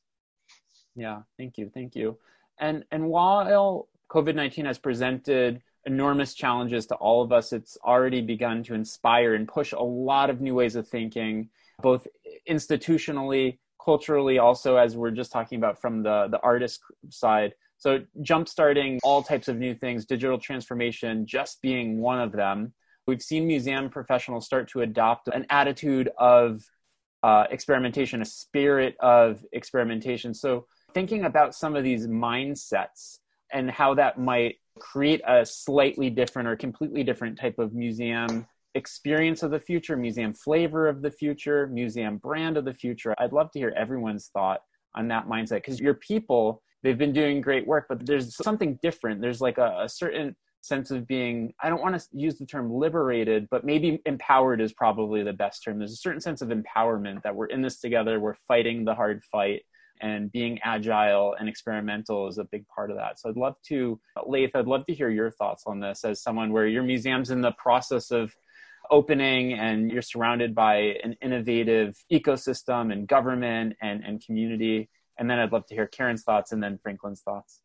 Yeah, thank you. Thank you. And, and while COVID 19 has presented enormous challenges to all of us, it's already begun to inspire and push a lot of new ways of thinking, both institutionally culturally also as we're just talking about from the the artist side so jumpstarting all types of new things digital transformation just being one of them we've seen museum professionals start to adopt an attitude of uh, experimentation, a spirit of experimentation. So, thinking about some of these mindsets and how that might create a slightly different or completely different type of museum experience of the future, museum flavor of the future, museum brand of the future. I'd love to hear everyone's thought on that mindset because your people, they've been doing great work, but there's something different. There's like a, a certain sense of being i don't want to use the term liberated but maybe empowered is probably the best term there's a certain sense of empowerment that we're in this together we're fighting the hard fight and being agile and experimental is a big part of that so i'd love to Lath, i'd love to hear your thoughts on this as someone where your museum's in the process of opening and you're surrounded by an innovative ecosystem and government and, and community and then i'd love to hear karen's thoughts and then franklin's thoughts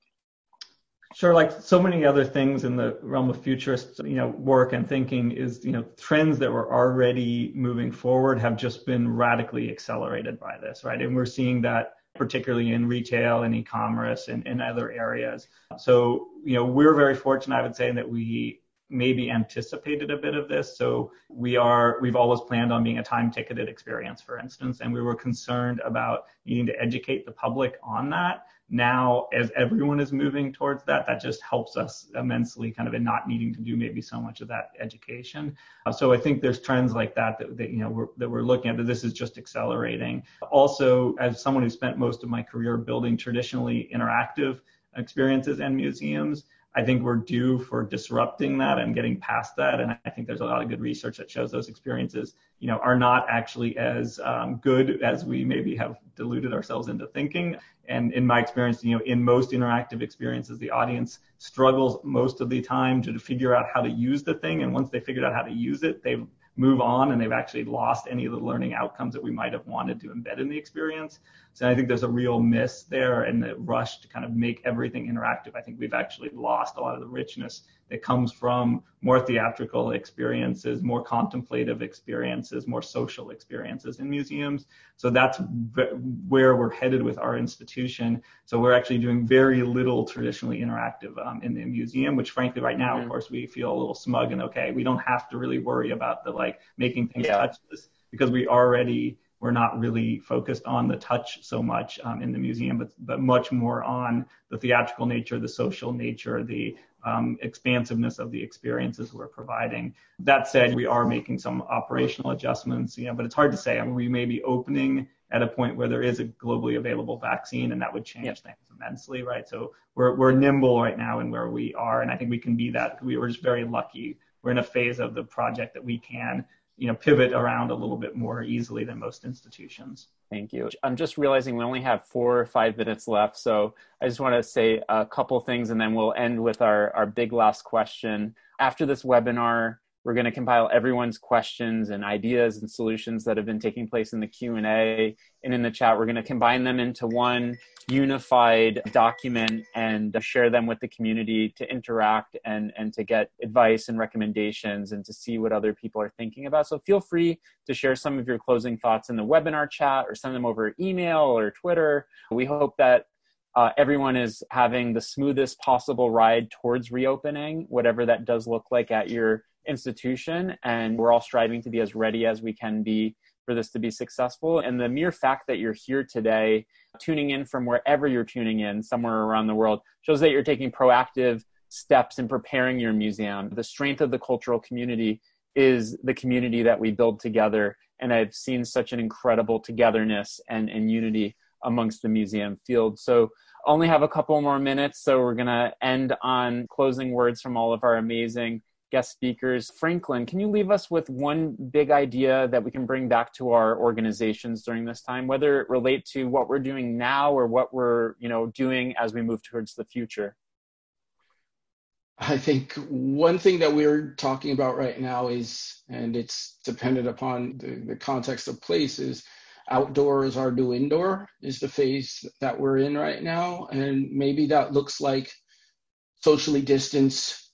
Sure, like so many other things in the realm of futurist, you know, work and thinking is, you know, trends that were already moving forward have just been radically accelerated by this, right? And we're seeing that particularly in retail and e-commerce and, and other areas. So, you know, we're very fortunate, I would say, that we maybe anticipated a bit of this. So we are, we've always planned on being a time ticketed experience, for instance, and we were concerned about needing to educate the public on that. Now as everyone is moving towards that that just helps us immensely kind of in not needing to do maybe so much of that education. Uh, so i think there's trends like that that, that you know we're, that we're looking at that this is just accelerating. Also as someone who spent most of my career building traditionally interactive experiences and museums I think we're due for disrupting that and getting past that. And I think there's a lot of good research that shows those experiences, you know, are not actually as um, good as we maybe have deluded ourselves into thinking. And in my experience, you know, in most interactive experiences, the audience struggles most of the time to figure out how to use the thing. And once they figured out how to use it, they've move on and they've actually lost any of the learning outcomes that we might have wanted to embed in the experience. So I think there's a real miss there in the rush to kind of make everything interactive. I think we've actually lost a lot of the richness that comes from more theatrical experiences, more contemplative experiences, more social experiences in museums. So that's where we're headed with our institution. So we're actually doing very little traditionally interactive um, in the museum, which frankly right now, mm-hmm. of course, we feel a little smug and okay, we don't have to really worry about the like making things yeah. touchless because we already we're not really focused on the touch so much um, in the museum, but, but much more on the theatrical nature, the social nature, the um, expansiveness of the experiences we're providing. That said, we are making some operational adjustments, you know, but it's hard to say. I mean, we may be opening at a point where there is a globally available vaccine, and that would change yep. things immensely, right? So we're we're nimble right now in where we are, and I think we can be that. We were just very lucky. We're in a phase of the project that we can you know pivot around a little bit more easily than most institutions. Thank you. I'm just realizing we only have four or five minutes left, so I just want to say a couple things, and then we'll end with our our big last question. After this webinar, we're going to compile everyone's questions and ideas and solutions that have been taking place in the Q&A and in the chat. We're going to combine them into one unified document and share them with the community to interact and, and to get advice and recommendations and to see what other people are thinking about. So feel free to share some of your closing thoughts in the webinar chat or send them over email or Twitter. We hope that uh, everyone is having the smoothest possible ride towards reopening, whatever that does look like at your institution and we're all striving to be as ready as we can be for this to be successful. And the mere fact that you're here today, tuning in from wherever you're tuning in, somewhere around the world, shows that you're taking proactive steps in preparing your museum. The strength of the cultural community is the community that we build together. And I've seen such an incredible togetherness and, and unity amongst the museum field. So only have a couple more minutes. So we're going to end on closing words from all of our amazing guest speakers. Franklin, can you leave us with one big idea that we can bring back to our organizations during this time, whether it relate to what we're doing now or what we're, you know, doing as we move towards the future? I think one thing that we're talking about right now is, and it's dependent upon the, the context of place, is outdoor is our new indoor, is the phase that we're in right now. And maybe that looks like socially distanced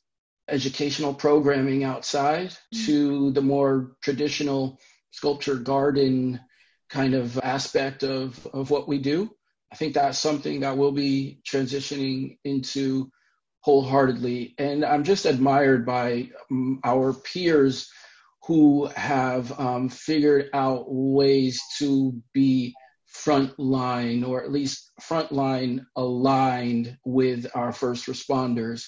educational programming outside mm-hmm. to the more traditional sculpture garden kind of aspect of, of what we do. I think that's something that we'll be transitioning into wholeheartedly. And I'm just admired by um, our peers who have um, figured out ways to be frontline or at least frontline aligned with our first responders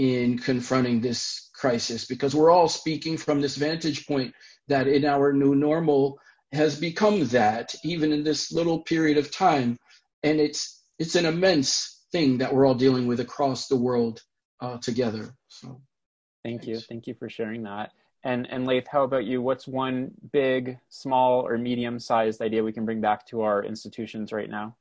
in confronting this crisis because we're all speaking from this vantage point that in our new normal has become that even in this little period of time. And it's it's an immense thing that we're all dealing with across the world uh, together. So thank you. thank you for sharing that. And and Lath, how about you? What's one big, small, or medium-sized idea we can bring back to our institutions right now?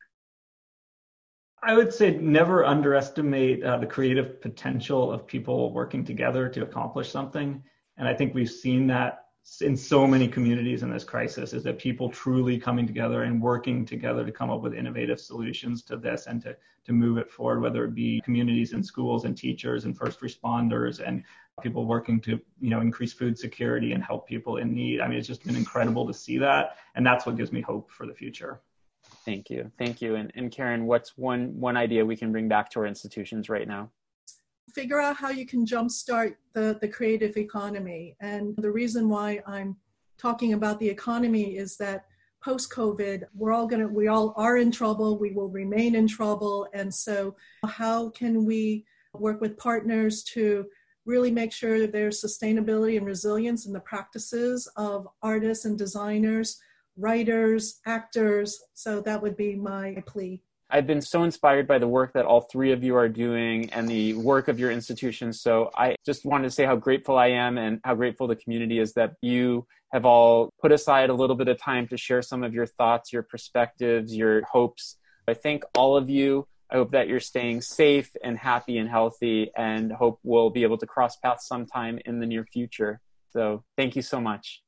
I would say never underestimate uh, the creative potential of people working together to accomplish something. And I think we've seen that in so many communities in this crisis is that people truly coming together and working together to come up with innovative solutions to this and to, to move it forward, whether it be communities and schools and teachers and first responders and people working to, you know, increase food security and help people in need. I mean, it's just been incredible to see that. And that's what gives me hope for the future. Thank you. Thank you. And, and Karen, what's one, one idea we can bring back to our institutions right now? figure out how you can jumpstart the, the creative economy. And the reason why I'm talking about the economy is that post COVID, we're all going to, we all are in trouble. We will remain in trouble. And so, how can we work with partners to really make sure that there's sustainability and resilience in the practices of artists and designers, writers, actors? So, that would be my plea. I've been so inspired by the work that all three of you are doing and the work of your institutions. So I just wanted to say how grateful I am and how grateful the community is that you have all put aside a little bit of time to share some of your thoughts, your perspectives, your hopes. I thank all of you. I hope that you're staying safe and happy and healthy and hope we'll be able to cross paths sometime in the near future. So thank you so much.